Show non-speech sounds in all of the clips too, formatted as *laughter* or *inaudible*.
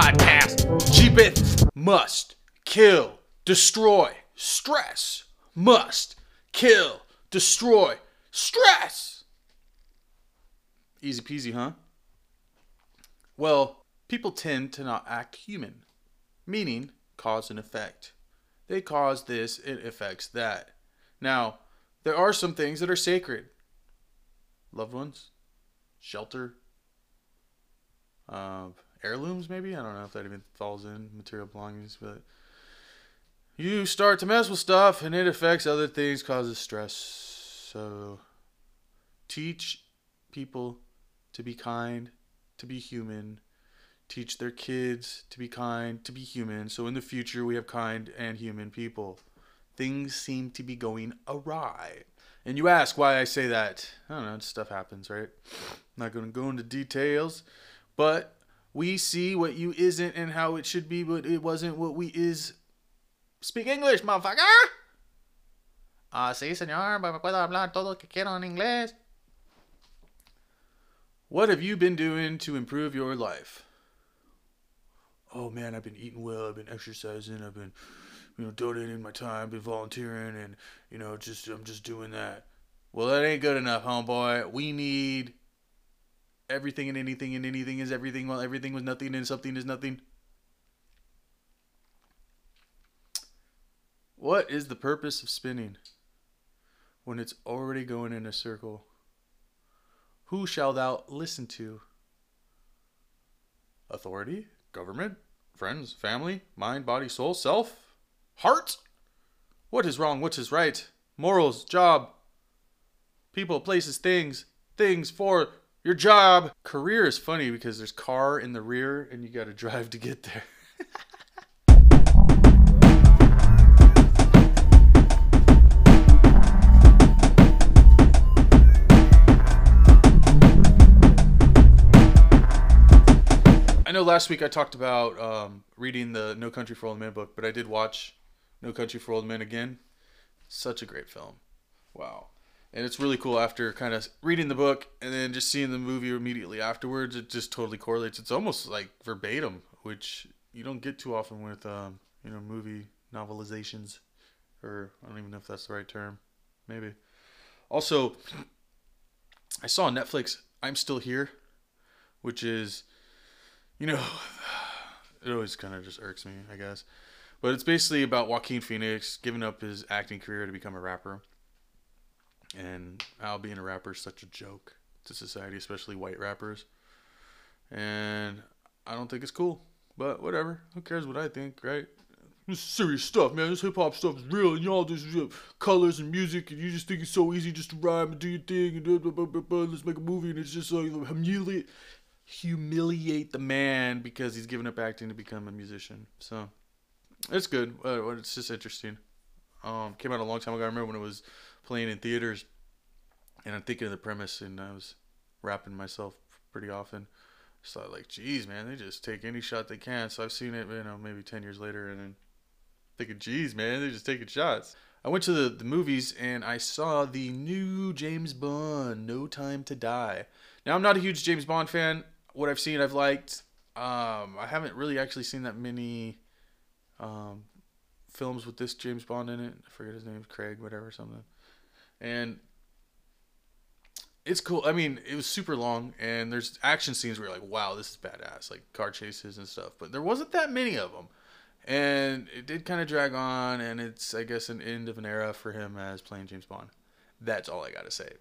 Podcast. Jebuth must kill, destroy, stress. Must kill, destroy, stress. Easy peasy, huh? Well, people tend to not act human, meaning cause and effect. They cause this, it affects that. Now, there are some things that are sacred loved ones, shelter, uh, heirlooms, maybe. I don't know if that even falls in material belongings, but you start to mess with stuff and it affects other things, causes stress. So teach people to be kind, to be human. Teach their kids to be kind, to be human. So in the future, we have kind and human people. Things seem to be going awry. And you ask why I say that. I don't know, stuff happens, right? I'm not going to go into details, but we see what you isn't and how it should be, but it wasn't what we is. Speak English, motherfucker! Ah, sí, señor, me puedo hablar todo lo que quiero en inglés. What have you been doing to improve your life? Oh man, I've been eating well, I've been exercising, I've been you know, donating my time, been volunteering, and you know, just I'm just doing that. Well, that ain't good enough, homeboy. We need everything and anything, and anything is everything. While everything was nothing, and something is nothing. What is the purpose of spinning when it's already going in a circle? Who shall thou listen to? Authority? Government? Friends? Family? Mind? Body? Soul? Self? Heart? What is wrong? What is right? Morals, job, people, places, things, things for your job. Career is funny because there's car in the rear and you got to drive to get there. *laughs* I know last week I talked about um, reading the No Country for Old Men book, but I did watch No Country for Old Men again. Such a great film. Wow. And it's really cool after kind of reading the book and then just seeing the movie immediately afterwards. It just totally correlates. It's almost like verbatim, which you don't get too often with, um, you know, movie novelizations. Or I don't even know if that's the right term. Maybe. Also, I saw on Netflix I'm Still Here, which is, you know, *sighs* it always kind of just irks me, I guess. But it's basically about Joaquin Phoenix giving up his acting career to become a rapper. And how being a rapper is such a joke to society, especially white rappers. And I don't think it's cool. But whatever. Who cares what I think, right? This is serious stuff, man. This hip hop stuff is real, and y'all just colors and music, and you just think it's so easy just to rhyme and do your thing, and blah, blah, blah, blah, let's make a movie, and it's just like humiliate, humiliate the man because he's giving up acting to become a musician. So it's good. Uh, it's just interesting. Um, came out a long time ago. I remember when it was playing in theaters, and I'm thinking of the premise, and I was rapping myself pretty often. So I like, geez, man, they just take any shot they can. So I've seen it, you know, maybe ten years later, and then thinking, geez, man, they're just taking shots. I went to the, the movies and I saw the new James Bond, No Time to Die. Now I'm not a huge James Bond fan. What I've seen, I've liked. Um, I haven't really actually seen that many um, films with this James Bond in it. I forget his name, Craig, whatever, something. And it's cool. I mean, it was super long, and there's action scenes where you're like, wow, this is badass, like car chases and stuff. But there wasn't that many of them, and it did kind of drag on. And it's, I guess, an end of an era for him as playing James Bond. That's all I gotta say.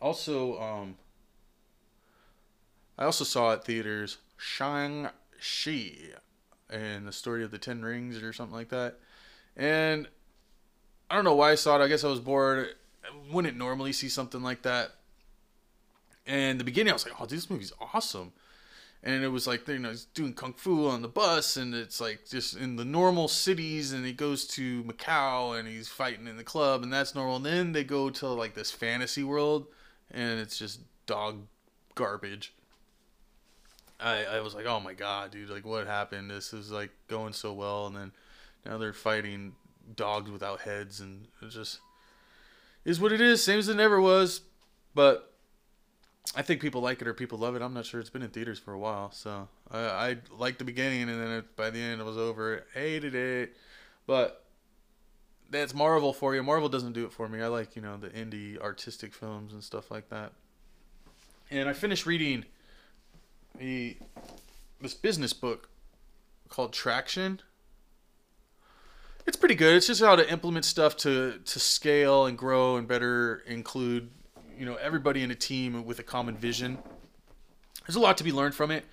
Also, um, I also saw at theaters Shang Chi and the story of the Ten Rings or something like that. And I don't know why I saw it. I guess I was bored. I wouldn't normally see something like that. And the beginning, I was like, "Oh, this movie's awesome." And it was like, you know, he's doing kung fu on the bus, and it's like just in the normal cities, and he goes to Macau, and he's fighting in the club, and that's normal. And then they go to like this fantasy world, and it's just dog garbage. I, I was like, oh my god, dude, like what happened? This is like going so well, and then now they're fighting dogs without heads, and it just is what it is, same as it never was. But I think people like it or people love it. I'm not sure. It's been in theaters for a while, so I, I liked the beginning, and then it, by the end it was over. Hated it, but that's Marvel for you. Marvel doesn't do it for me. I like you know the indie artistic films and stuff like that. And I finished reading the this business book called Traction. It's pretty good. It's just how to implement stuff to to scale and grow and better include you know everybody in a team with a common vision. There's a lot to be learned from it.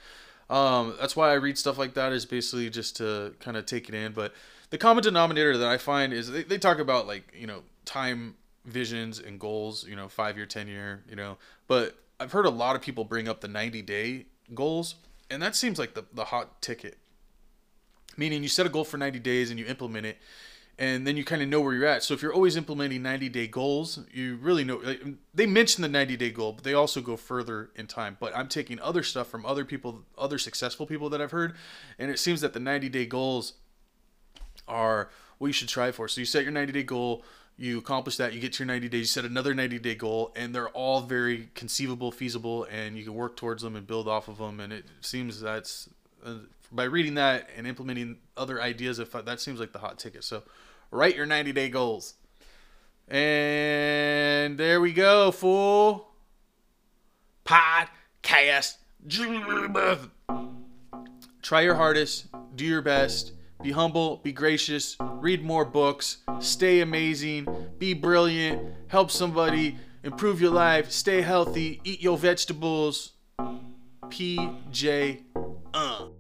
Um, that's why I read stuff like that is basically just to kind of take it in. But the common denominator that I find is they, they talk about like you know time visions and goals. You know, five year, ten year. You know, but I've heard a lot of people bring up the 90 day goals, and that seems like the the hot ticket. Meaning you set a goal for 90 days and you implement it and then you kind of know where you're at. So if you're always implementing 90 day goals, you really know. Like, they mention the 90 day goal, but they also go further in time. But I'm taking other stuff from other people, other successful people that I've heard, and it seems that the 90 day goals are what you should try for. So you set your 90 day goal, you accomplish that, you get to your 90 days, you set another 90 day goal, and they're all very conceivable, feasible, and you can work towards them and build off of them. And it seems that's uh, by reading that and implementing other ideas, if that seems like the hot ticket. So Write your 90 day goals. And there we go, fool. Podcast. Try your hardest. Do your best. Be humble. Be gracious. Read more books. Stay amazing. Be brilliant. Help somebody. Improve your life. Stay healthy. Eat your vegetables. PJ